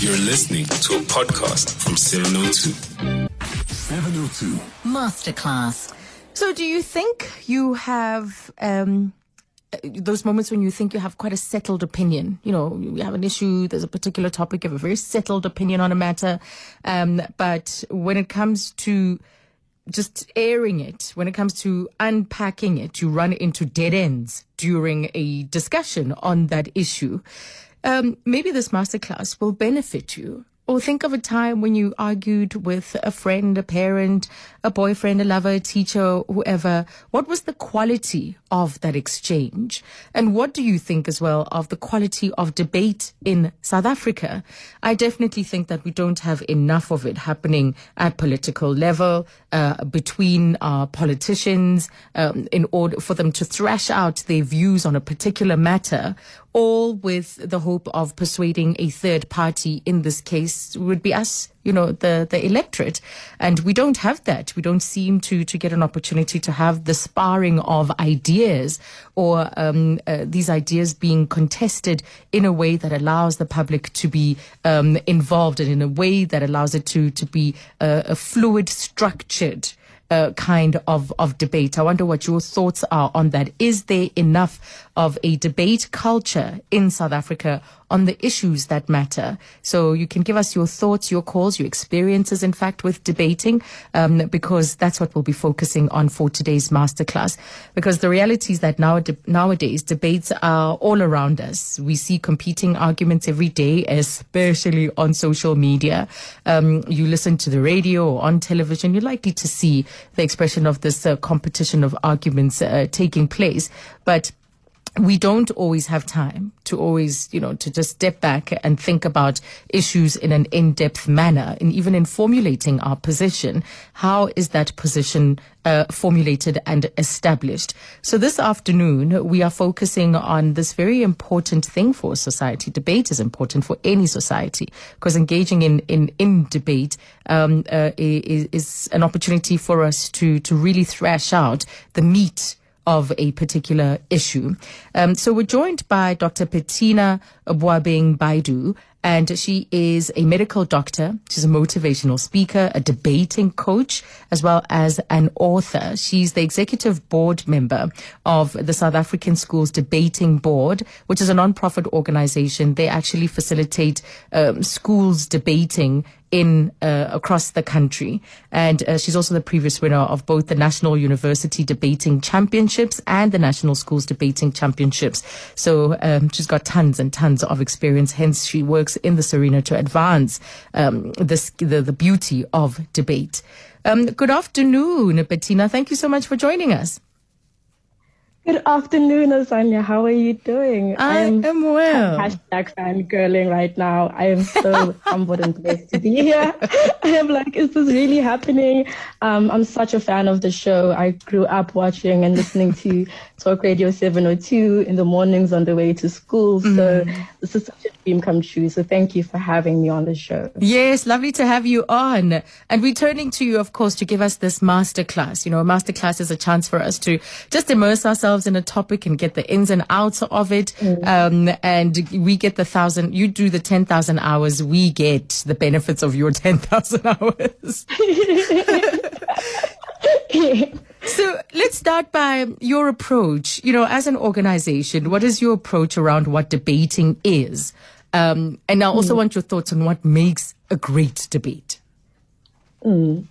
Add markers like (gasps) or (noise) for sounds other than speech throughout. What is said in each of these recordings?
You're listening to a podcast from 702. 702. Masterclass. So, do you think you have um, uh, those moments when you think you have quite a settled opinion? You know, you have an issue, there's a particular topic, you have a very settled opinion on a matter, um, but when it comes to just airing it, when it comes to unpacking it, you run into dead ends during a discussion on that issue. Um, maybe this masterclass will benefit you. Or think of a time when you argued with a friend, a parent, a boyfriend, a lover, a teacher, whoever. What was the quality of that exchange? And what do you think as well of the quality of debate in South Africa? I definitely think that we don't have enough of it happening at political level, uh, between our politicians, um, in order for them to thrash out their views on a particular matter all with the hope of persuading a third party. In this case, would be us, you know, the, the electorate. And we don't have that. We don't seem to, to get an opportunity to have the sparring of ideas or um, uh, these ideas being contested in a way that allows the public to be um, involved and in a way that allows it to, to be uh, a fluid, structured uh, kind of, of debate. I wonder what your thoughts are on that. Is there enough of a debate culture in South Africa on the issues that matter? So you can give us your thoughts, your calls, your experiences, in fact, with debating, um, because that's what we'll be focusing on for today's masterclass. Because the reality is that now, nowadays debates are all around us. We see competing arguments every day, especially on social media. Um, you listen to the radio or on television, you're likely to see the expression of this uh, competition of arguments uh, taking place. But we don't always have time to always, you know, to just step back and think about issues in an in-depth manner. And even in formulating our position, how is that position uh, formulated and established? So this afternoon, we are focusing on this very important thing for society. Debate is important for any society because engaging in, in, in debate um, uh, is, is an opportunity for us to, to really thrash out the meat of a particular issue. Um, so we're joined by Dr. Bettina Boabeng Baidu, and she is a medical doctor. She's a motivational speaker, a debating coach, as well as an author. She's the executive board member of the South African Schools Debating Board, which is a non-profit organization. They actually facilitate um, schools debating in uh, across the country. And uh, she's also the previous winner of both the National University Debating Championships and the National Schools Debating Championships. So um, she's got tons and tons of experience. Hence, she works in this arena to advance um, this, the, the beauty of debate. Um, good afternoon, Bettina. Thank you so much for joining us. Good afternoon, Azania. How are you doing? I, am, am well. Hashtag fangirling right now. I am so humbled and blessed to be here. (laughs) I am like, is this really happening? Um, I'm such a fan of the show. I grew up watching and listening to Talk Radio 702 in the mornings on the way to school. Mm. So this is such a dream come true. So thank you for having me on the show. Yes, lovely to have you on. And we're turning to you, of course, to give us this masterclass. You know, a masterclass is a chance for us to just immerse ourselves in a topic and get the ins and outs of it. Mm. Um, and we get the thousand, you do the 10,000 hours, we get the benefits of your (laughs) 10,000 hours. (laughs) So let's start by your approach. You know, as an organization, what is your approach around what debating is? Um, and I also mm. want your thoughts on what makes a great debate. Mm.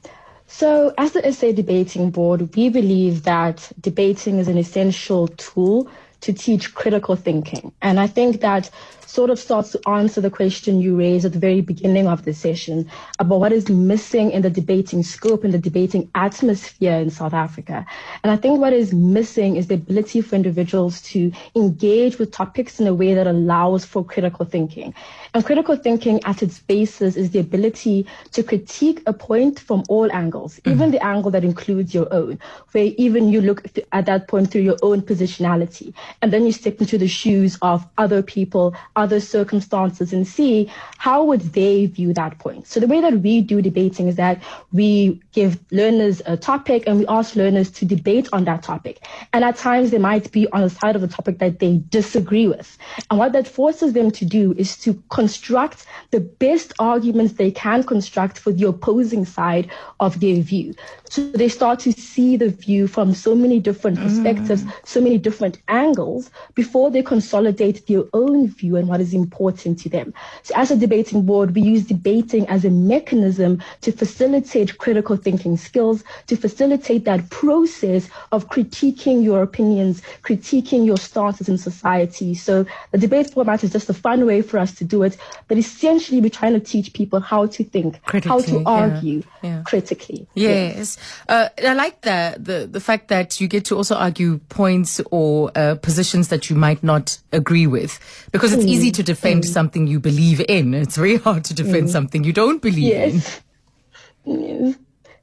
So, as the SA Debating Board, we believe that debating is an essential tool to teach critical thinking. And I think that sort of starts to answer the question you raised at the very beginning of the session about what is missing in the debating scope and the debating atmosphere in South Africa. And I think what is missing is the ability for individuals to engage with topics in a way that allows for critical thinking. And critical thinking at its basis is the ability to critique a point from all angles, mm-hmm. even the angle that includes your own, where even you look th- at that point through your own positionality. And then you step into the shoes of other people other circumstances and see how would they view that point. So the way that we do debating is that we give learners a topic and we ask learners to debate on that topic. And at times they might be on the side of the topic that they disagree with. And what that forces them to do is to construct the best arguments they can construct for the opposing side of their view. So they start to see the view from so many different perspectives, mm. so many different angles before they consolidate their own view and what is important to them. So as a debating board, we use debating as a mechanism to facilitate critical thinking skills, to facilitate that process of critiquing your opinions, critiquing your stances in society. So the debate format is just a fun way for us to do it. But essentially, we're trying to teach people how to think, how to argue yeah. Yeah. critically. Yes. yes. Uh, I like the, the, the fact that you get to also argue points or uh, positions that you might not agree with because it's mm. easy to defend mm. something you believe in. It's very hard to defend mm. something you don't believe yes. in. Yes.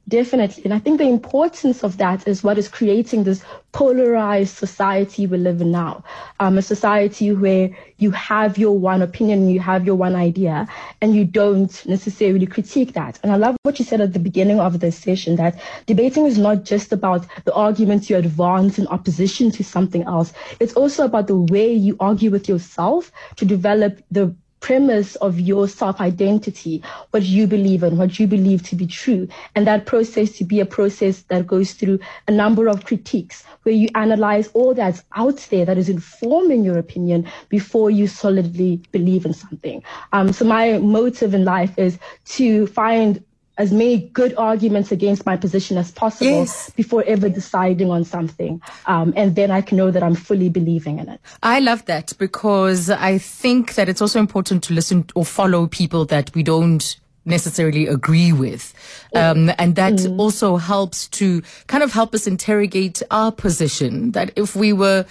Definitely. And I think the importance of that is what is creating this polarized society we live in now. Um, a society where you have your one opinion, you have your one idea, and you don't necessarily critique that. And I love what you said at the beginning of this session that debating is not just about the arguments you advance in opposition to something else. It's also about the way you argue with yourself to develop the premise of your self identity, what you believe in, what you believe to be true. And that process to be a process that goes through a number of critiques where you analyze all that's out there that is informing your opinion before you solidly believe in something. Um, so my motive in life is to find as many good arguments against my position as possible yes. before ever deciding on something. Um, and then I can know that I'm fully believing in it. I love that because I think that it's also important to listen or follow people that we don't necessarily agree with. Um, and that mm. also helps to kind of help us interrogate our position that if we were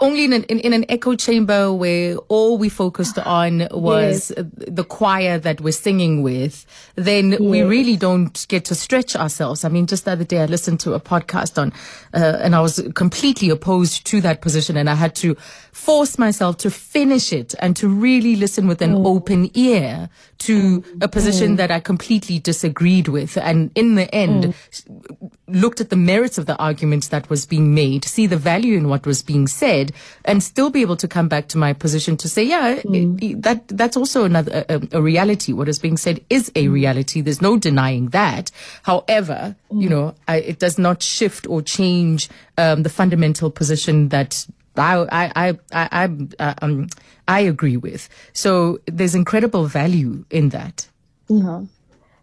only in an, in, in, an echo chamber where all we focused (gasps) on was yes. the choir that we're singing with, then yes. we really don't get to stretch ourselves. I mean, just the other day I listened to a podcast on, uh, and I was completely opposed to that position and I had to force myself to finish it and to really listen with an mm. open ear to mm. a position mm. that I completely disagreed with. And in the end, mm. Looked at the merits of the argument that was being made, see the value in what was being said, and still be able to come back to my position to say, yeah, it, mm. that, that's also another, a, a, reality. What is being said is a mm. reality. There's no denying that. However, you know, I, it does not shift or change, um, the fundamental position that I, I, I, I, I, um, I agree with. So there's incredible value in that. Yeah.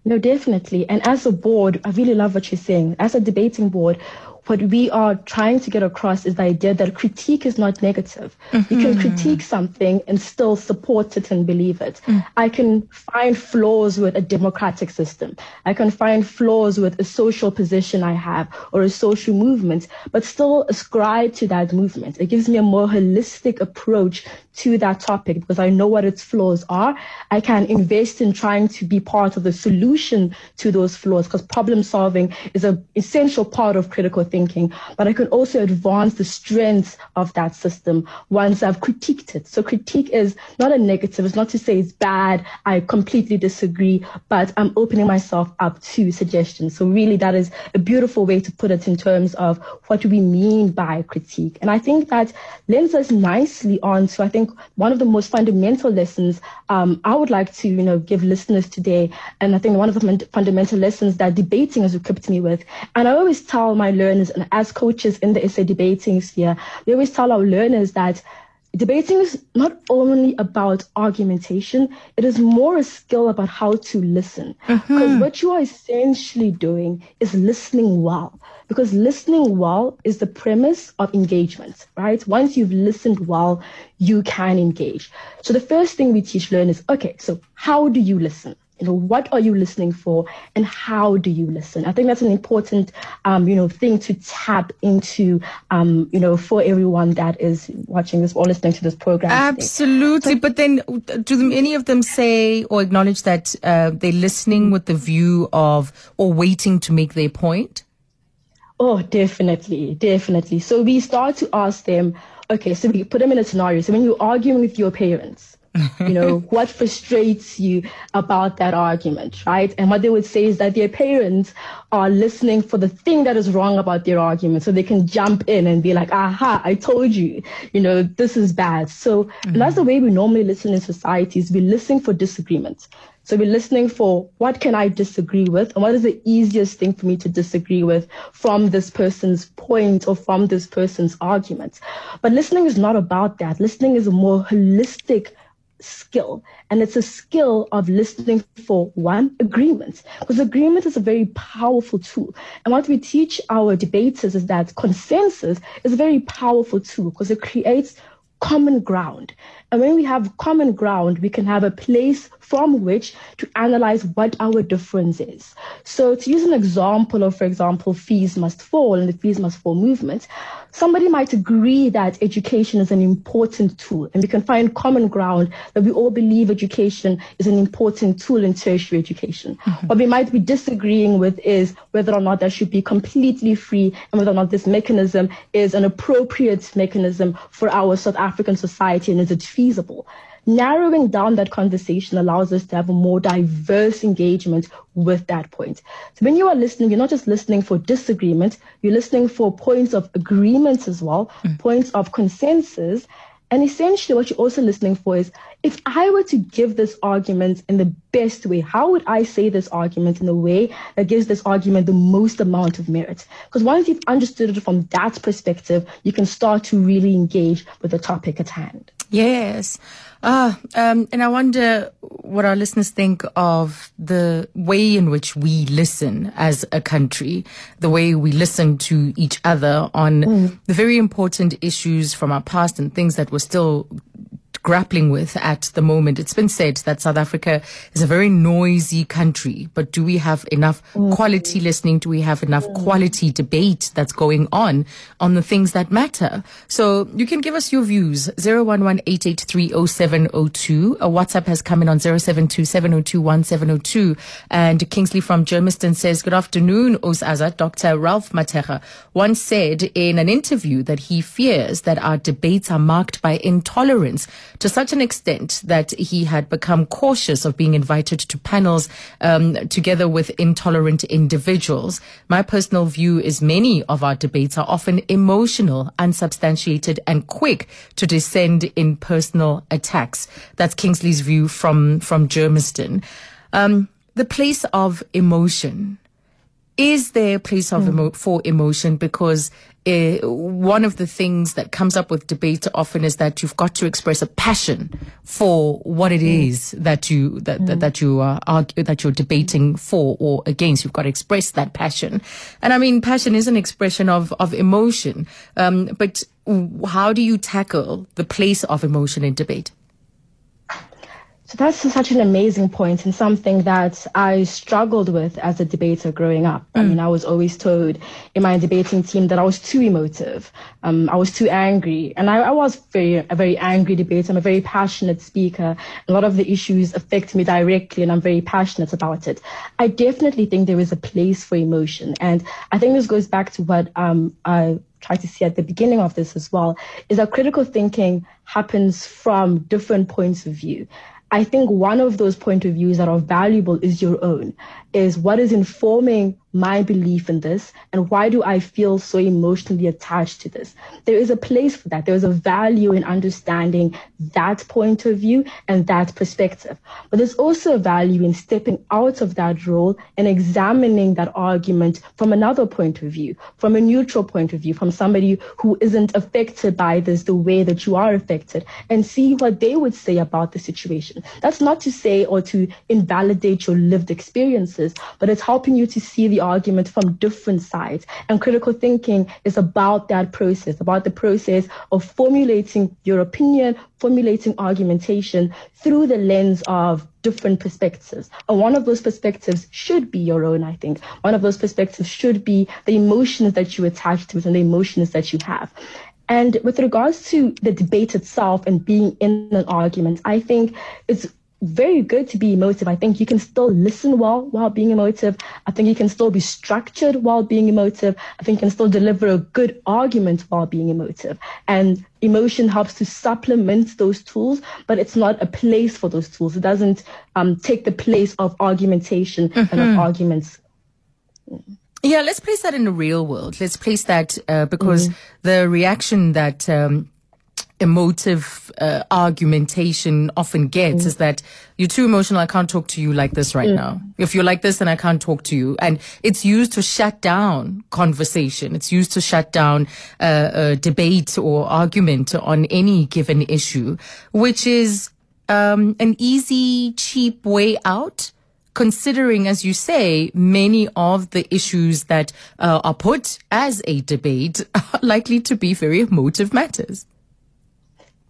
No, definitely. And as a board, I really love what you're saying. As a debating board, what we are trying to get across is the idea that critique is not negative. Mm-hmm. You can mm-hmm. critique something and still support it and believe it. Mm. I can find flaws with a democratic system. I can find flaws with a social position I have or a social movement, but still ascribe to that movement. It gives me a more holistic approach to that topic because I know what its flaws are. I can invest in trying to be part of the solution to those flaws because problem solving is an essential part of critical thinking, but I can also advance the strengths of that system once I've critiqued it. So critique is not a negative. It's not to say it's bad. I completely disagree, but I'm opening myself up to suggestions. So really that is a beautiful way to put it in terms of what do we mean by critique. And I think that lends us nicely on to, I think, one of the most fundamental lessons um, I would like to, you know, give listeners today. And I think one of the fundamental lessons that debating has equipped me with. And I always tell my learners learners and as coaches in the SA debating sphere, we always tell our learners that debating is not only about argumentation, it is more a skill about how to listen. Because mm-hmm. what you are essentially doing is listening well. Because listening well is the premise of engagement, right? Once you've listened well, you can engage. So the first thing we teach learners, okay, so how do you listen? You know, what are you listening for and how do you listen? I think that's an important, um, you know, thing to tap into, um, you know, for everyone that is watching this or listening to this program. Absolutely. So, but then do any of them say or acknowledge that uh, they're listening with the view of or waiting to make their point? Oh, definitely. Definitely. So we start to ask them, okay, so we put them in a scenario. So when you're arguing with your parents, (laughs) you know, what frustrates you about that argument, right? And what they would say is that their parents are listening for the thing that is wrong about their argument so they can jump in and be like, aha, I told you, you know, this is bad. So mm-hmm. that's the way we normally listen in societies. We listen for disagreements. So we're listening for what can I disagree with and what is the easiest thing for me to disagree with from this person's point or from this person's argument. But listening is not about that. Listening is a more holistic skill. And it's a skill of listening for one, agreement. Because agreement is a very powerful tool. And what we teach our debaters is that consensus is a very powerful tool because it creates common ground. And when we have common ground, we can have a place from which to analyze what our difference is. So to use an example of, for example, fees must fall and the fees must fall movement, somebody might agree that education is an important tool and we can find common ground that we all believe education is an important tool in tertiary education. Mm-hmm. What we might be disagreeing with is whether or not that should be completely free and whether or not this mechanism is an appropriate mechanism for our South African society and is it feasible narrowing down that conversation allows us to have a more diverse engagement with that point. So when you are listening, you're not just listening for disagreement, you're listening for points of agreement as well, mm. points of consensus. And essentially, what you're also listening for is if I were to give this argument in the best way, how would I say this argument in a way that gives this argument the most amount of merit? Because once you've understood it from that perspective, you can start to really engage with the topic at hand. Yes. Ah, um, and I wonder what our listeners think of the way in which we listen as a country, the way we listen to each other on mm. the very important issues from our past and things that we're still grappling with at the moment. It's been said that South Africa is a very noisy country, but do we have enough mm. quality listening? Do we have enough mm. quality debate that's going on on the things that matter? So you can give us your views. 011-883-0702. A WhatsApp has come in on 0727021702. And Kingsley from Germiston says, good afternoon, Azania. Dr. Ralph Mathekga once said in an interview that he fears that our debates are marked by intolerance to such an extent that he had become cautious of being invited to panels um, together with intolerant individuals. My personal view is many of our debates are often emotional, unsubstantiated, and quick to descend in personal attacks. That's Kingsley's view from from Germiston. Um, the place of emotion is there a place of emo- for emotion? Because uh, one of the things that comes up with debate often is that you've got to express a passion for what it mm. is that you that mm. that, that, you are argue, that you're debating for or against. You've got to express that passion, and I mean, passion is an expression of of emotion. Um, but how do you tackle the place of emotion in debate? So that's such an amazing point and something that I struggled with as a debater growing up. Mm. I mean, I was always told in my debating team that I was too emotive. Um, I was too angry. And I, I, was very, a very angry debater. I'm a very passionate speaker. A lot of the issues affect me directly and I'm very passionate about it. I definitely think there is a place for emotion. And I think this goes back to what um, I tried to see at the beginning of this as well, is that critical thinking happens from different points of view. I think one of those point of views that are valuable is your own, is what is informing my belief in this and why do I feel so emotionally attached to this? There is a place for that. There is a value in understanding that point of view and that perspective. But there's also a value in stepping out of that role and examining that argument from another point of view, from a neutral point of view, from somebody who isn't affected by this the way that you are affected and see what they would say about the situation. That's not to say or to invalidate your lived experiences, but it's helping you to see the argument from different sides. And critical thinking is about that process, about the process of formulating your opinion, formulating argumentation through the lens of different perspectives. And one of those perspectives should be your own, I think. One of those perspectives should be the emotions that you attach to it and the emotions that you have. And with regards to the debate itself and being in an argument, I think it's very good to be emotive. I think you can still listen well while being emotive. I think you can still be structured while being emotive. I think you can still deliver a good argument while being emotive. And emotion helps to supplement those tools, but it's not a place for those tools. It doesn't um, take the place of argumentation mm-hmm. and of mm-hmm. arguments. Yeah, let's place that in the real world. Let's place that uh, because mm-hmm. the reaction that um, emotive uh, argumentation often gets mm. is that you're too emotional. I can't talk to you like this right mm. now. If you're like this, then I can't talk to you. And it's used to shut down conversation. It's used to shut down uh, a debate or argument on any given issue, which is um, an easy, cheap way out considering, as you say, many of the issues that uh, are put as a debate (laughs) are likely to be very emotive matters.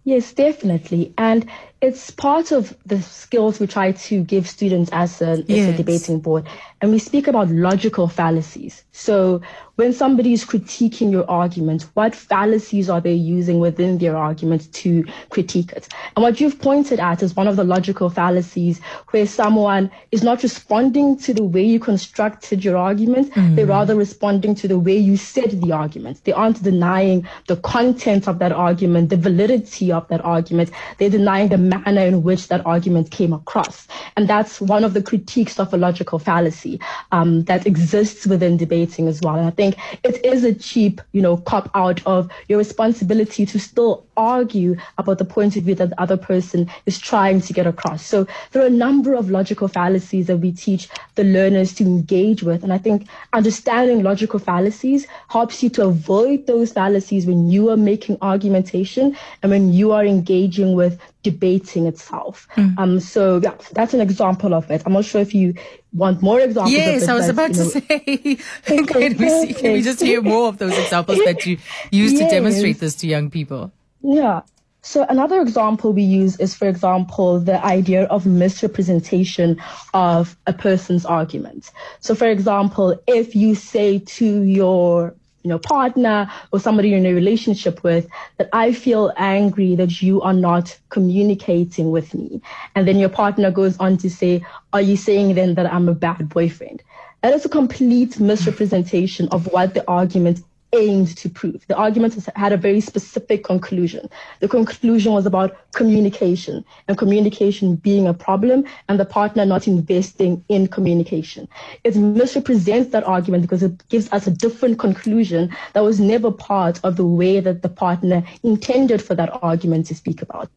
Yes, definitely. And it's part of the skills we try to give students as a, yes. as a debating board. And we speak about logical fallacies. So when somebody is critiquing your argument, what fallacies are they using within their argument to critique it? And what you've pointed at is one of the logical fallacies where someone is not responding to the way you constructed your argument, mm. they're rather responding to the way you said the argument. They aren't denying the content of that argument, the validity of that argument. They're denying the manner in which that argument came across. And that's one of the critiques of a logical fallacy um, that exists within debating as well. And I think think it is a cheap, you know, cop out of your responsibility to still argue about the point of view that the other person is trying to get across. So there are a number of logical fallacies that we teach the learners to engage with. And I think understanding logical fallacies helps you to avoid those fallacies when you are making argumentation and when you are engaging with debating itself. Mm. Um, so yeah, that's an example of it. I'm not sure if you want more examples. Yes, I was about to know, say, (laughs) can, (laughs) we see, can we just hear more of those examples that you use yes. to demonstrate this to young people? Yeah. So another example we use is, for example, the idea of misrepresentation of a person's argument. So, for example, if you say to your you know, partner or somebody you're in a relationship with that I feel angry that you are not communicating with me. And then your partner goes on to say, are you saying then that I'm a bad boyfriend? That is a complete misrepresentation of what the argument aimed to prove. The argument had a very specific conclusion. The conclusion was about communication and communication being a problem and the partner not investing in communication. It misrepresents that argument because it gives us a different conclusion that was never part of the way that the partner intended for that argument to speak about.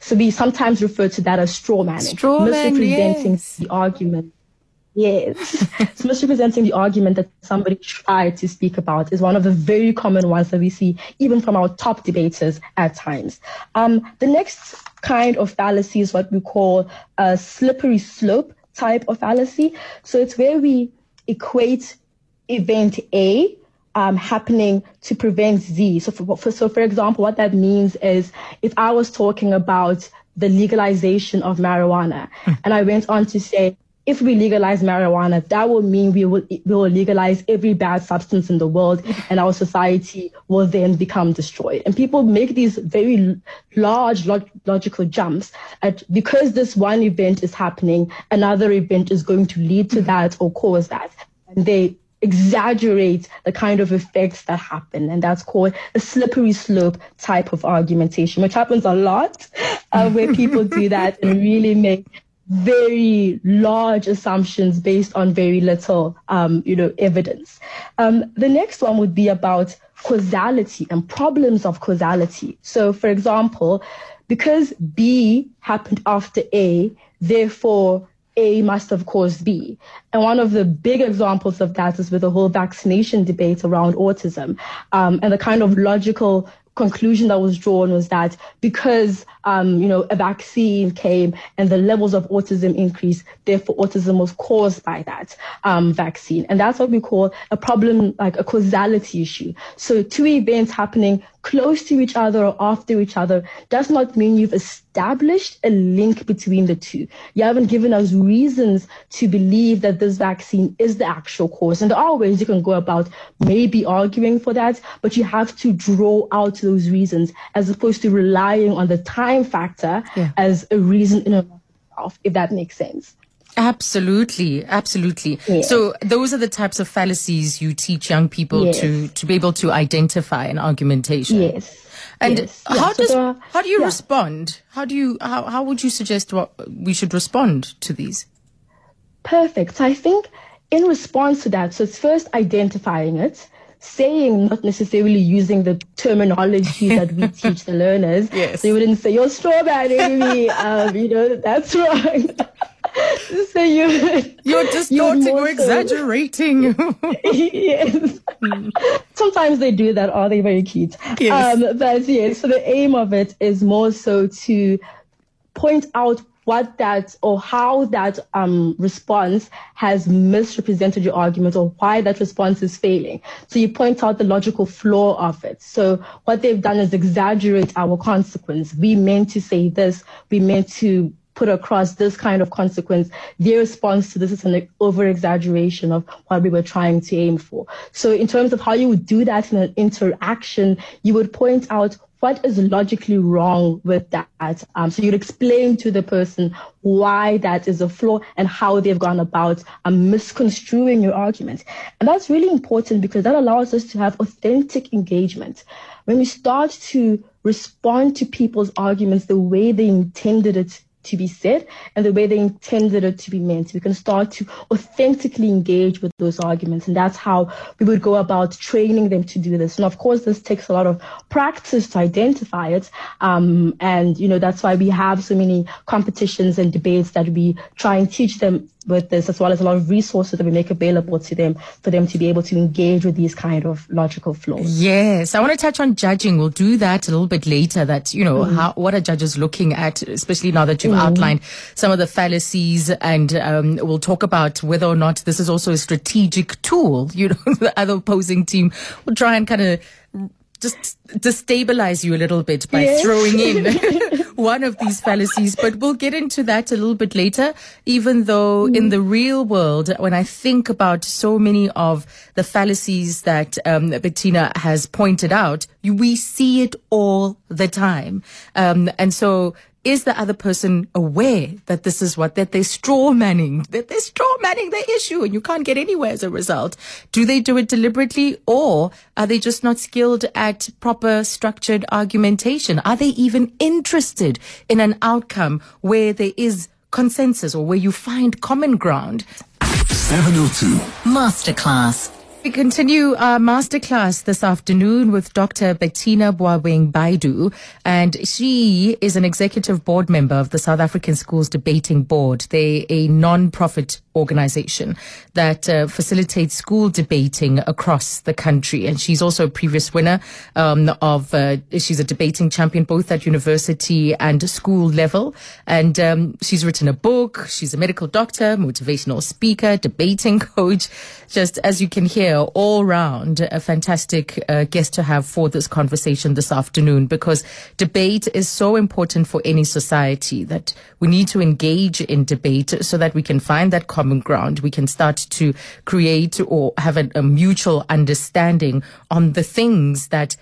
So we sometimes refer to that as straw manning, straw misrepresenting yes. the argument Yes. (laughs) so misrepresenting the argument that somebody tried to speak about is one of the very common ones that we see even from our top debaters at times. Um, the next kind of fallacy is what we call a slippery slope type of fallacy. So it's where we equate event A um, happening to prevent Z. So for, for, so for example, what that means is if I was talking about the legalization of marijuana hmm. and I went on to say if we legalize marijuana, that will mean we will, we will legalize every bad substance in the world and our society will then become destroyed. And people make these very large log- logical jumps at because this one event is happening, another event is going to lead to that or cause that. And they exaggerate the kind of effects that happen. And that's called a slippery slope type of argumentation, which happens a lot uh, where people do that and really make very large assumptions based on very little, um, you know, evidence. Um, the next one would be about causality and problems of causality. So, for example, because B happened after A, therefore a must have caused B. And one of the big examples of that is with the whole vaccination debate around autism um, and the kind of logical conclusion that was drawn was that because um, you know a vaccine came and the levels of autism increased, therefore autism was caused by that um, vaccine, and that's what we call a problem like a causality issue. So two events happening close to each other or after each other does not mean you've established a link between the two. You haven't given us reasons to believe that this vaccine is the actual cause. And there are ways you can go about maybe arguing for that, but you have to draw out those reasons as opposed to relying on the time factor yeah. as a reason in a yourself, if that makes sense. Absolutely, absolutely. Yes. So those are the types of fallacies you teach young people yes. to to be able to identify in argumentation. Yes. And yes. how does so how do you yeah. respond? How do you how how would you suggest what we should respond to these? Perfect. So I think in response to that, so it's first identifying it, saying, not necessarily using the terminology that we (laughs) teach the learners. Yes. So you wouldn't say, you're strawberry, (laughs) um, you know, that's (laughs) wrong. (laughs) so you, you're distorting or exaggerating. (laughs) yes. Sometimes they do that. Are they very cute? Yes. Um, but yes, so the aim of it is more so to point out what that or how that um, response has misrepresented your argument or why that response is failing. So you point out the logical flaw of it. So what they've done is exaggerate our consequence. We meant to say this. We meant to put across this kind of consequence, their response to this is an over exaggeration of what we were trying to aim for. So in terms of how you would do that in an interaction, you would point out what is logically wrong with that? Um, so you'd explain to the person why that is a flaw and how they've gone about um, misconstruing your argument. And that's really important because that allows us to have authentic engagement. When we start to respond to people's arguments the way they intended it to be said and the way they intended it to be meant. We can start to authentically engage with those arguments. And that's how we would go about training them to do this. And of course, this takes a lot of practice to identify it. Um, and, you know, that's why we have so many competitions and debates that we try and teach them with this, as well as a lot of resources that we make available to them for them to be able to engage with these kind of logical flaws. Yes, I want to touch on judging. We'll do that a little bit later. That you know, mm. how what are judges looking at, especially now that you've mm. outlined some of the fallacies, and um, we'll talk about whether or not this is also a strategic tool. You know, (laughs) the other opposing team will try and kind of just destabilize you a little bit by yes. throwing in (laughs) (laughs) one of these fallacies, but we'll get into that a little bit later. Even though mm. in the real world, when I think about so many of the fallacies that um, Bettina has pointed out, we see it all the time. Um, and so is the other person aware that this is what that they're straw manning that they're straw manning the issue and you can't get anywhere as a result? Do they do it deliberately or are they just not skilled at proper structured argumentation? Are they even interested in an outcome where there is consensus or where you find common ground? 702 masterclass we continue our masterclass this afternoon with Dr. Bettina Boaweng Baidu, and she is an executive board member of the South African Schools Debating Board. They're a non-profit organization that uh, facilitates school debating across the country. And she's also a previous winner um, of, uh, she's a debating champion both at university and school level. And um, she's written a book. She's a medical doctor, motivational speaker, debating (laughs) coach. Just as you can hear, all round a fantastic uh, guest to have for this conversation this afternoon because debate is so important for any society that we need to engage in debate so that we can find that common ground. We can start to create or have a, a mutual understanding on the things that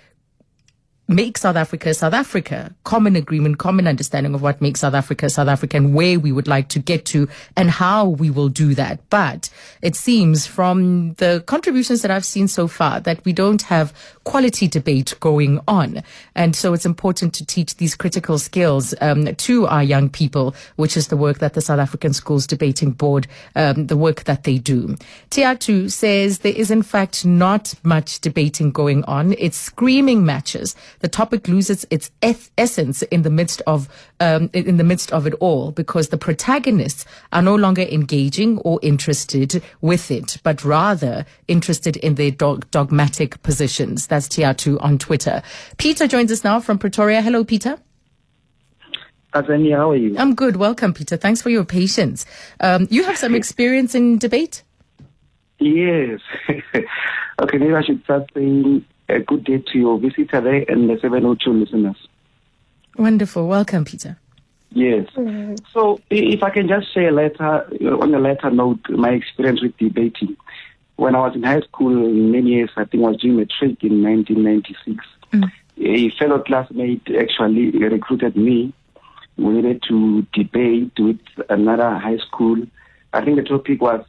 make South Africa South Africa, common agreement, common understanding of what makes South Africa South Africa and where we would like to get to and how we will do that. But it seems from the contributions that I've seen so far that we don't have quality debate going on. And so it's important to teach these critical skills um, to our young people, which is the work that the South African Schools Debating Board, um, the work that they do. Tiatu says there is in fact not much debating going on. It's screaming matches the topic loses its essence in the midst of um, in the midst of it all because the protagonists are no longer engaging or interested with it, but rather interested in their dog- dogmatic positions. That's Tiatu on Twitter. Peter joins us now from Pretoria. Hello, Peter. Azania, how are you? I'm good. Welcome, Peter. Thanks for your patience. Um, you have some (laughs) experience in debate? Yes. (laughs) okay, maybe I should start saying a good day to your visitor there and the 702 listeners. Wonderful. Welcome, Peter. Yes. So, if I can just say a later, on a later note, my experience with debating. When I was in high school, many years, I think I was doing matric in 1996. Mm. A fellow classmate actually recruited me we needed to debate with another high school. I think the topic was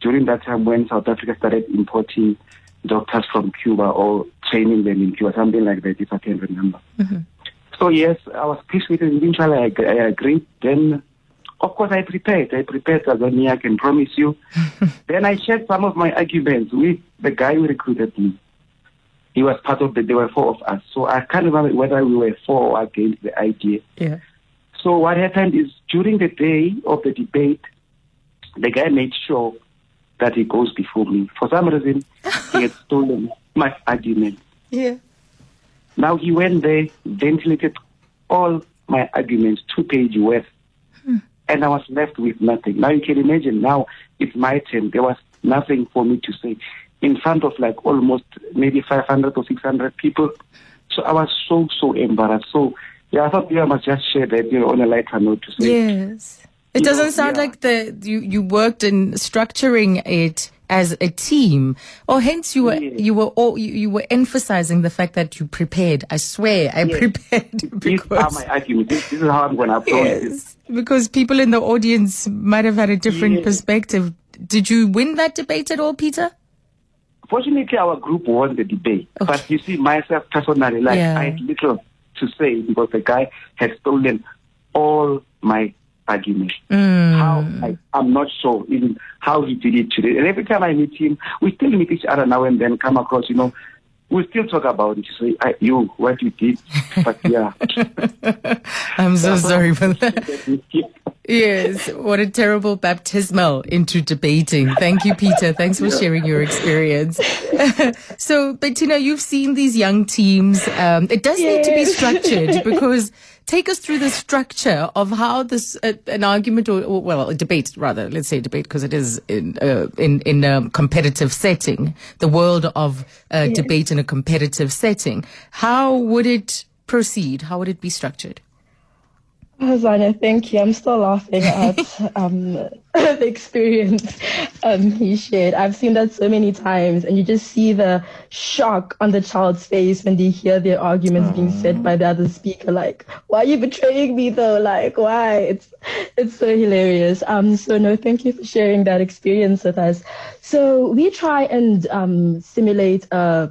during that time when South Africa started importing doctors from Cuba or training them in Cuba, something like that, if I can remember. Mm-hmm. So yes, I was pleased with it. Eventually, I, I agreed. Then, of course, I prepared. I prepared as I can promise you. (laughs) then I shared some of my arguments with the guy who recruited me. He was part of the. There were four of us, so I can't remember whether we were for or against the idea. Yeah. So what happened is during the day of the debate, the guy made sure that he goes before me. For some reason, he had (laughs) stolen my argument. Yeah. Now he went there, ventilated all my arguments, two page worth, hmm. and I was left with nothing. Now you can imagine. Now it's my turn. There was nothing for me to say in front of like almost maybe 500 or 600 people. So I was so so embarrassed. So yeah, I thought yeah, I must just share that you know on a lighter note to say. Yes. It doesn't know, sound yeah. like the you, you worked in structuring it as a team, or hence you were Yes. you were all, you, you were emphasizing the fact that you prepared. I swear, I Yes. prepared (laughs) These are because my arguments. This, this is how I'm going to approach yes, because people in the audience might have had a different Yes. perspective. Did you win that debate at all, Peter? Fortunately, our group won the debate. But you see, myself personally, like Yeah. I had little to say because the guy had stolen all my arguments. How I, I'm not sure even how he did it today. And every time I meet him, we still meet each other now and then. Come across, you know, we still talk about it. So, I, you, what you did, but yeah. (laughs) I'm so sorry for that. Yes, what a terrible baptismal into debating. Thank you, Peter. Thanks for sharing your experience. (laughs) so, Bettina, you've seen these young teams. Um, it does need to be structured because take us through the structure of how this uh, an argument or, or well a debate rather let's say debate because it is in uh, in in a competitive setting the world of uh, debate in a competitive setting. How would it proceed? How would it be structured Zanya, thank you. I'm still laughing at (laughs) um, (laughs) the experience um, he shared. I've seen that so many times, and you just see the shock on the child's face when they hear their arguments being said by the other speaker. Like, why are you betraying me though? Like, why? It's it's so hilarious. Um, so no, thank you for sharing that experience with us. So we try and um, simulate a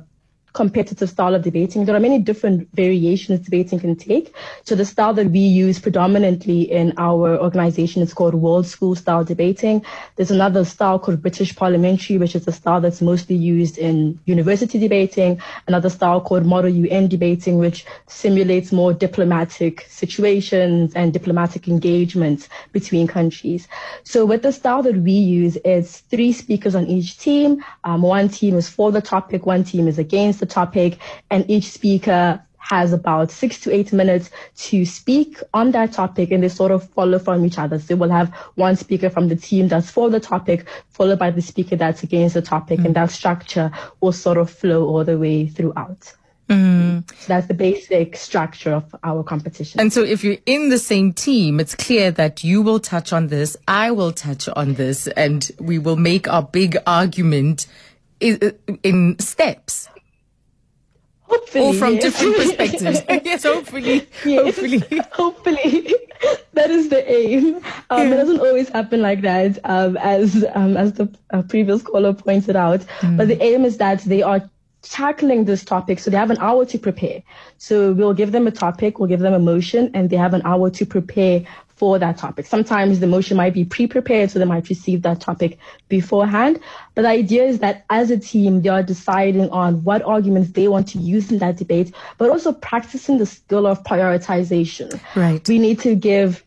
competitive style of debating. There are many different variations debating can take. So the style that we use predominantly in our organization is called world school style debating. There's another style called British parliamentary, which is a style that's mostly used in university debating. Another style called model UN debating, which simulates more diplomatic situations and diplomatic engagements between countries. So with the style that we use, it's three speakers on each team. Um, one team is for the topic, one team is against the topic, and each speaker has about six to eight minutes to speak on that topic and they sort of follow from each other. So we'll have one speaker from the team that's for the topic, followed by the speaker that's against the topic, and mm. that structure will sort of flow all the way throughout. Mm-hmm. So that's the basic structure of our competition. And so if you're in the same team, it's clear that you will touch on this, I will touch on this, and we will make our big argument in steps Hopefully, or from yes. different (laughs) perspectives. (laughs) yes, hopefully. Yes, Hopefully. hopefully, that is the aim. Um, It doesn't always happen like that, um, as um, as the uh, previous caller pointed out. But the aim is that they are tackling this topic, so they have an hour to prepare. So we'll give them a topic, we'll give them a motion, and they have an hour to prepare for that topic. Sometimes the motion might be pre-prepared, so they might receive that topic beforehand. But the idea is that as a team, they are deciding on what arguments they want to use in that debate, but also practicing the skill of prioritization. Right. We need to give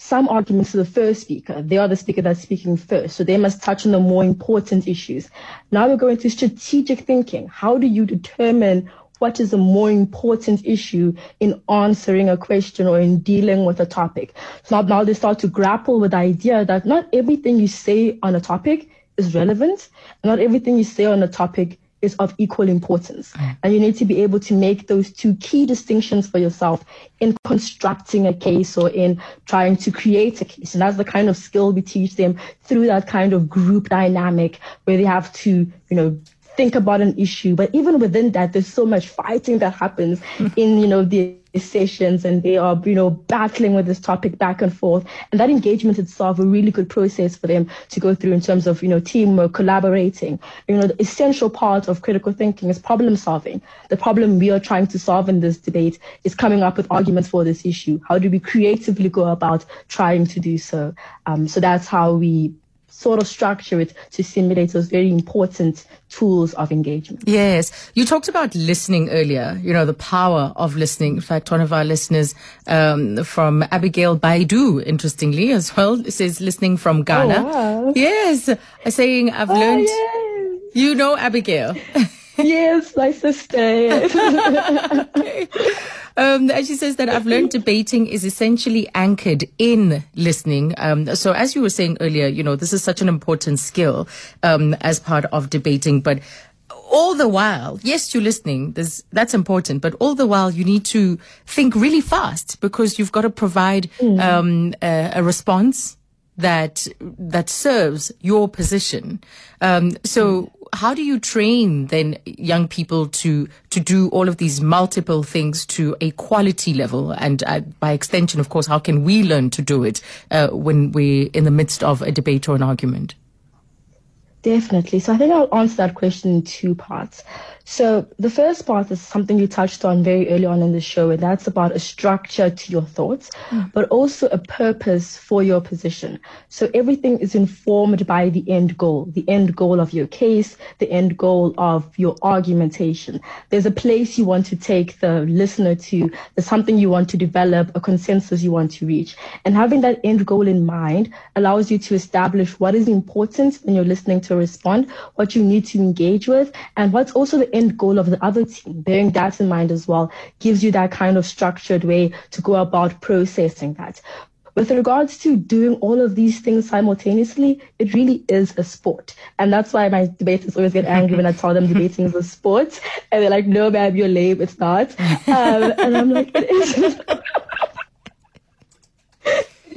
some arguments to the first speaker. They are the speaker that's speaking first. So they must touch on the more important issues. Now we're going to strategic thinking. How do you determine what is a more important issue in answering a question or in dealing with a topic? So now, now they start to grapple with the idea that not everything you say on a topic is relevant. Not everything you say on a topic is of equal importance. Mm. And you need to be able to make those two key distinctions for yourself in constructing a case or in trying to create a case. And that's the kind of skill we teach them through that kind of group dynamic where they have to, you know, think about an issue. But even within that, there's so much fighting that happens in, you know, the sessions and they are, you know, battling with this topic back and forth. And that engagement itself a really good process for them to go through in terms of, you know, teamwork, collaborating. You know, the essential part of critical thinking is problem solving. The problem we are trying to solve in this debate is coming up with arguments for this issue. How do we creatively go about trying to do so? Um, so that's how we sort of structure it to simulate those very important tools of engagement. Yes. You talked about listening earlier, you know, the power of listening. In fact, one of our listeners um, from Abigail Baidu, interestingly, as well, says listening from Ghana. Oh, wow. Yes. Saying, I've Oh, learned, yes. you know, Abigail. (laughs) yes, my sister. (laughs) (laughs) Um, and she says that I've learned debating is essentially anchored in listening. Um, so as you were saying earlier, you know, this is such an important skill, um, as part of debating, but all the while, yes, you're listening. That's important, but all the while you need to think really fast because you've got to provide, um, a, a response that that serves your position. Um, so, how do you train then young people to to do all of these multiple things to a quality level? And uh, by extension, of course, how can we learn to do it uh, when we're in the midst of a debate or an argument? Definitely. So I think I'll answer that question in two parts. So the first part is something you touched on very early on in the show, and that's about a structure to your thoughts, hmm. but also a purpose for your position. So everything is informed by the end goal, the end goal of your case, the end goal of your argumentation. There's a place you want to take the listener to, there's something you want to develop, a consensus you want to reach. And having that end goal in mind allows you to establish what is important when you're listening to respond, what you need to engage with, and what's also the end goal of the other team. Bearing that in mind as well gives you that kind of structured way to go about processing that. With regards to doing all of these things simultaneously, it really is a sport. And that's why my debaters always get angry when I tell them debating is a sport. And they're like, no, babe, you're lame. It's not. Um, and I'm like, it is. (laughs)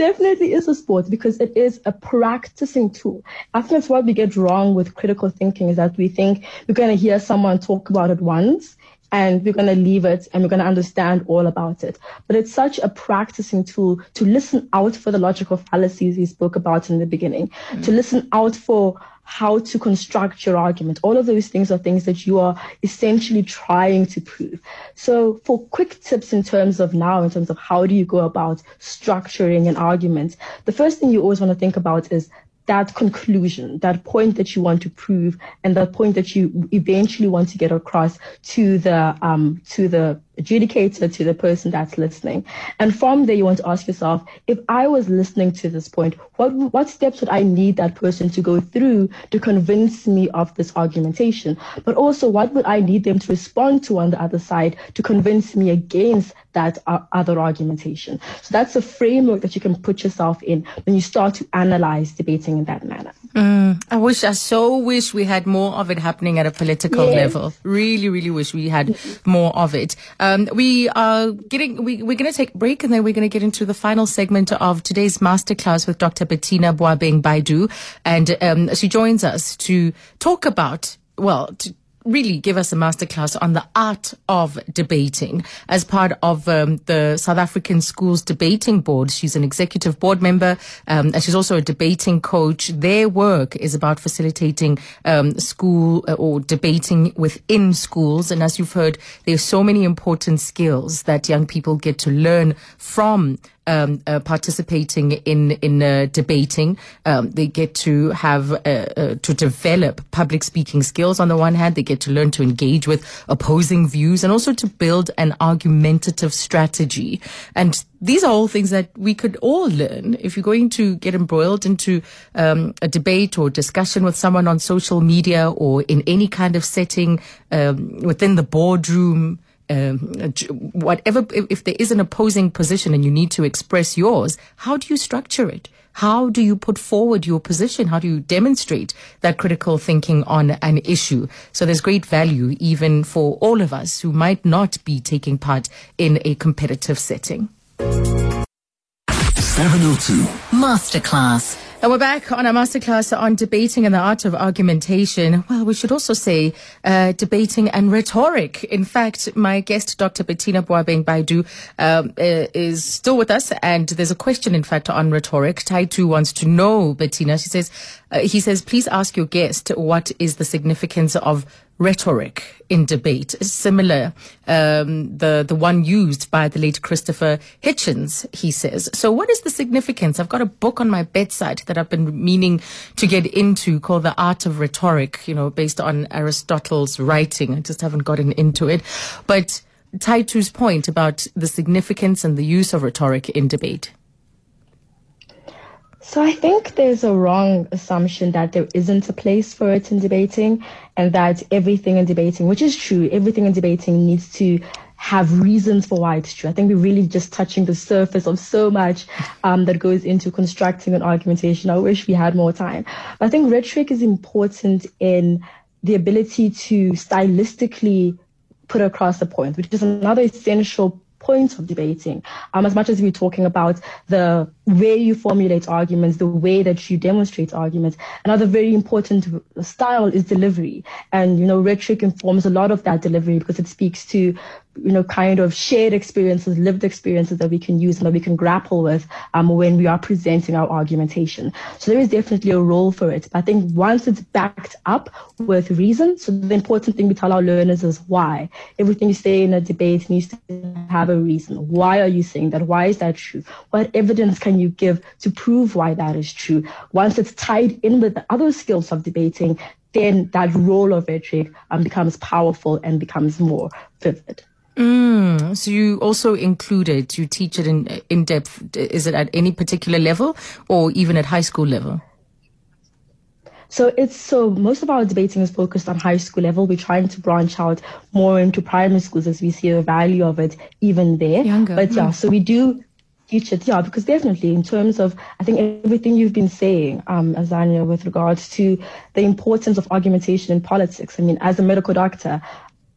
definitely is a sport because it is a practicing tool. I think that's what we get wrong with critical thinking is that we think we're going to hear someone talk about it once and we're going to leave it and we're going to understand all about it. But it's such a practicing tool to listen out for the logical fallacies we spoke about in the beginning, to listen out for how to construct your argument. All of those things are things that you are essentially trying to prove. So for quick tips in terms of now, in terms of how do you go about structuring an argument, the first thing you always want to think about is that conclusion, that point that you want to prove, and that point that you eventually want to get across to the um, to the adjudicator, to the person that's listening. And from there, you want to ask yourself, if I was listening to this point, what what steps would I need that person to go through to convince me of this argumentation? But also, what would I need them to respond to on the other side to convince me against that uh, other argumentation? So that's a framework that you can put yourself in when you start to analyze debating in that manner. I wish, I so wish we had more of it happening at a political Yes. level. Really, really wish we had more of it. Um, we are getting, we, we're going to take a break and then we're going to get into the final segment of today's masterclass with Dr. Bettina Boabeng Baidu. And, um, she joins us to talk about, well, to, really give us a masterclass on the art of debating as part of um, the South African Schools Debating Board. She's an executive board member um, and she's also a debating coach. Their work is about facilitating um, school uh, or debating within schools. And as you've heard, there's so many important skills that young people get to learn from um, uh, participating in in uh, debating. Um, they get to have uh, uh, to develop public speaking skills. On the one hand, they get to learn to engage with opposing views and also to build an argumentative strategy. And these are all things that we could all learn if you're going to get embroiled into um, a debate or discussion with someone on social media or in any kind of setting um, within the boardroom um, whatever, if, if there is an opposing position and you need to express yours, how do you structure it? How do you put forward your position? How do you demonstrate that critical thinking on an issue? So there's great value even for all of us who might not be taking part in a competitive setting. 702. Masterclass And we're back on our masterclass on debating and the art of argumentation. Well, we should also say uh, debating and rhetoric. In fact, my guest, Dr. Bettina Boabeng Baidu, um, uh, is still with us, and there's a question, in fact, on rhetoric. Taitu wants to know, Bettina. She says, uh, he says, please ask your guest what is the significance of rhetoric in debate, is similar um, the the one used by the late Christopher Hitchens. He says. So, what is the significance? I've got a book on my bedside that I've been meaning to get into called The Art of Rhetoric. You know, based on Aristotle's writing. I just haven't gotten into it, but. Taitu's point about the significance and the use of rhetoric in debate. So I think there's a wrong assumption that there isn't a place for it in debating and that everything in debating, which is true, everything in debating needs to have reasons for why it's true. I think we're really just touching the surface of so much um, that goes into constructing an argumentation. I wish we had more time. But I think rhetoric is important in the ability to stylistically put across a point, which is another essential point of debating. Um, as much as we're talking about the way you formulate arguments, the way that you demonstrate arguments, another very important style is delivery. And, you know, rhetoric informs a lot of that delivery because it speaks to you know, kind of shared experiences, lived experiences that we can use and that we can grapple with um, when we are presenting our argumentation. So there is definitely a role for it. But I think once it's backed up with reason, so the important thing we tell our learners is why. Everything you say in a debate needs to have a reason. Why are you saying that? Why is that true? What evidence can you give to prove why that is true? Once it's tied in with the other skills of debating, then that role of rhetoric um, becomes powerful and becomes more vivid. Mm, so you also include it. You teach it in in depth. Is it at any particular level, or even at high school level? So it's so most of our debating is focused on high school level. We're trying to branch out more into primary schools as we see the value of it even there. Younger. But yeah, mm. so we do it, yeah, because definitely in terms of I think everything you've been saying, um, Azania, with regards to the importance of argumentation in politics. I mean, as a medical doctor,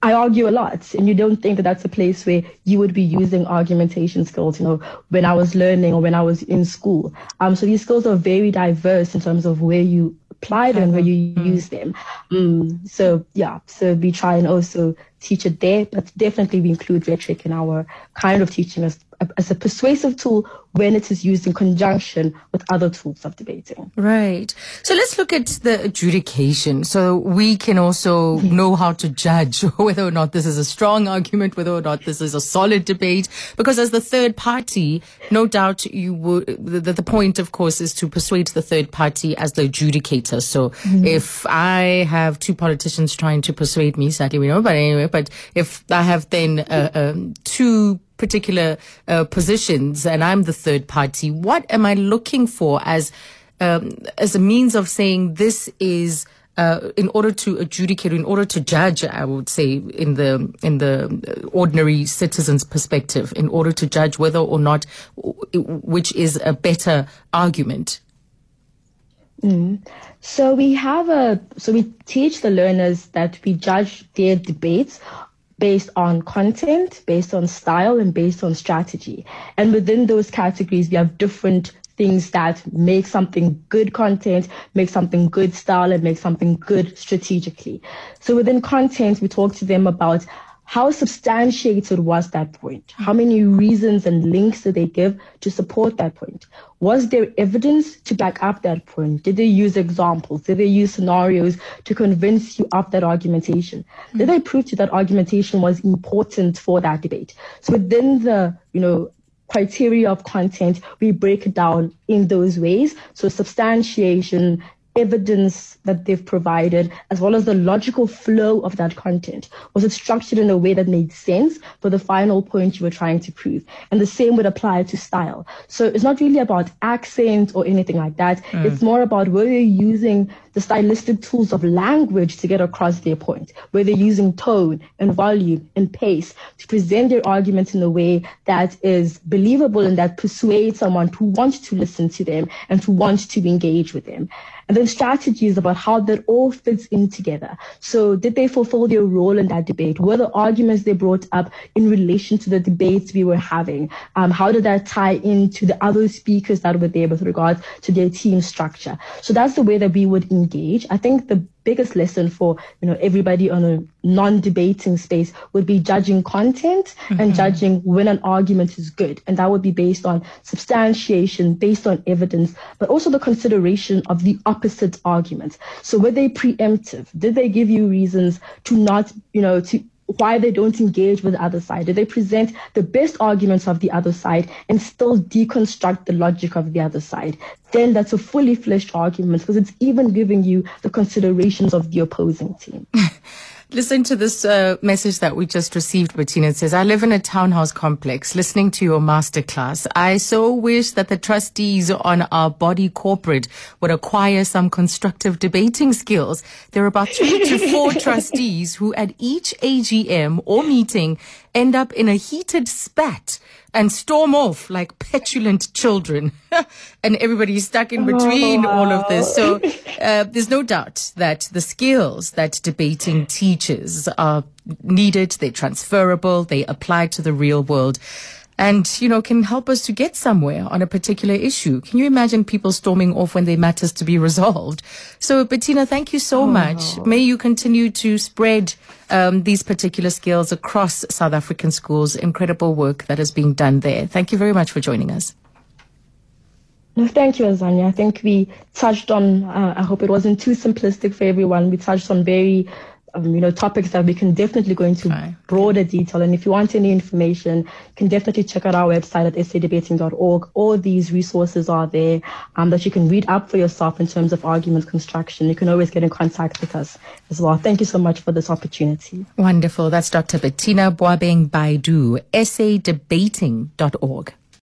I argue a lot, and you don't think that that's a place where you would be using argumentation skills, you know, when I was learning or when I was in school. Um, so these skills are very diverse in terms of where you apply them, where you mm-hmm. use them. Um, so yeah, so we try and also teach it there, but definitely we include rhetoric in our kind of teaching as, as a persuasive tool when it is used in conjunction with other tools of debating. Right. So let's look at the adjudication. So we can also know how to judge (laughs) whether or not this is a strong argument, whether or not this is a solid debate. Because as the third party, no doubt you would, the, the point, of course, is to persuade the third party as the adjudicator. So mm-hmm. if I have two politicians trying to persuade me, sadly we know, but anyway, but if I have then uh, um, two particular uh, positions and I'm the third party, what am I looking for as um, as a means of saying this is uh, in order to adjudicate, in order to judge, I would say, in the in the ordinary citizen's perspective, in order to judge whether or not which is a better argument. Mm. So we have a so we teach the learners that we judge their debates based on content, based on style, and based on strategy. And within those categories, we have different things that make something good content, make something good style, and make something good strategically. So within content, we talk to them about how substantiated was that point? How many reasons and links did they give to support that point? Was there evidence to back up that point? Did they use examples? Did they use scenarios to convince you of that argumentation? Mm-hmm. Did they prove to you that argumentation was important for that debate? So within the, you know, criteria of content, we break it down in those ways. So substantiation, evidence that they've provided, as well as the logical flow of that content? Was it structured in a way that made sense for the final point you were trying to prove? And the same would apply to style. So it's not really about accent or anything like that. Mm. It's more about were they using the stylistic tools of language to get across their point, where they're using tone and volume and pace to present their arguments in a way that is believable and that persuades someone to want to listen to them and to want to engage with them. And then strategies about how that all fits in together. So did they fulfill their role in that debate? Were the arguments they brought up in relation to the debates we were having? Um, how did that tie into the other speakers that were there with regards to their team structure? So that's the way that we would engage. I think the biggest lesson for you know everybody on a non-debating space would be judging content mm-hmm. and judging when an argument is good. And that would be based on substantiation based on evidence but also the consideration of the opposite arguments. So were they preemptive? Did they give you reasons to not you know to why they don't engage with the other side? Do they present the best arguments of the other side and still deconstruct the logic of the other side? Then that's a fully fleshed argument because it's even giving you the considerations of the opposing team. (laughs) Listen to this uh, message that we just received, Bettina. It says, I live in a townhouse complex listening to your masterclass. I so wish that the trustees on our body corporate would acquire some constructive debating skills. There are about three to four (laughs) trustees who at each AGM or meeting end up in a heated spat and storm off like petulant children. (laughs) and everybody's stuck in between oh, wow. all of this. So uh, there's no doubt that the skills that debating teaches are needed, they're transferable, they apply to the real world and, you know, can help us to get somewhere on a particular issue. Can you imagine people storming off when there matters to be (laughs) resolved? So, Bettina, thank you so oh. much. May you continue to spread um, these particular skills across South African schools. Incredible work that is being done there. Thank you very much for joining us. No, thank you, Azania. I think we touched on, uh, I hope it wasn't too simplistic for everyone. We touched on very um, you know, topics that we can definitely go into right. broader detail. And if you want any information, you can definitely check out our website at sadebating.org. All these resources are there um, that you can read up for yourself in terms of argument construction. You can always get in contact with us as well. Thank you so much for this opportunity. Wonderful. That's Dr. Bettina Boabeng Baidu, sadebating.org.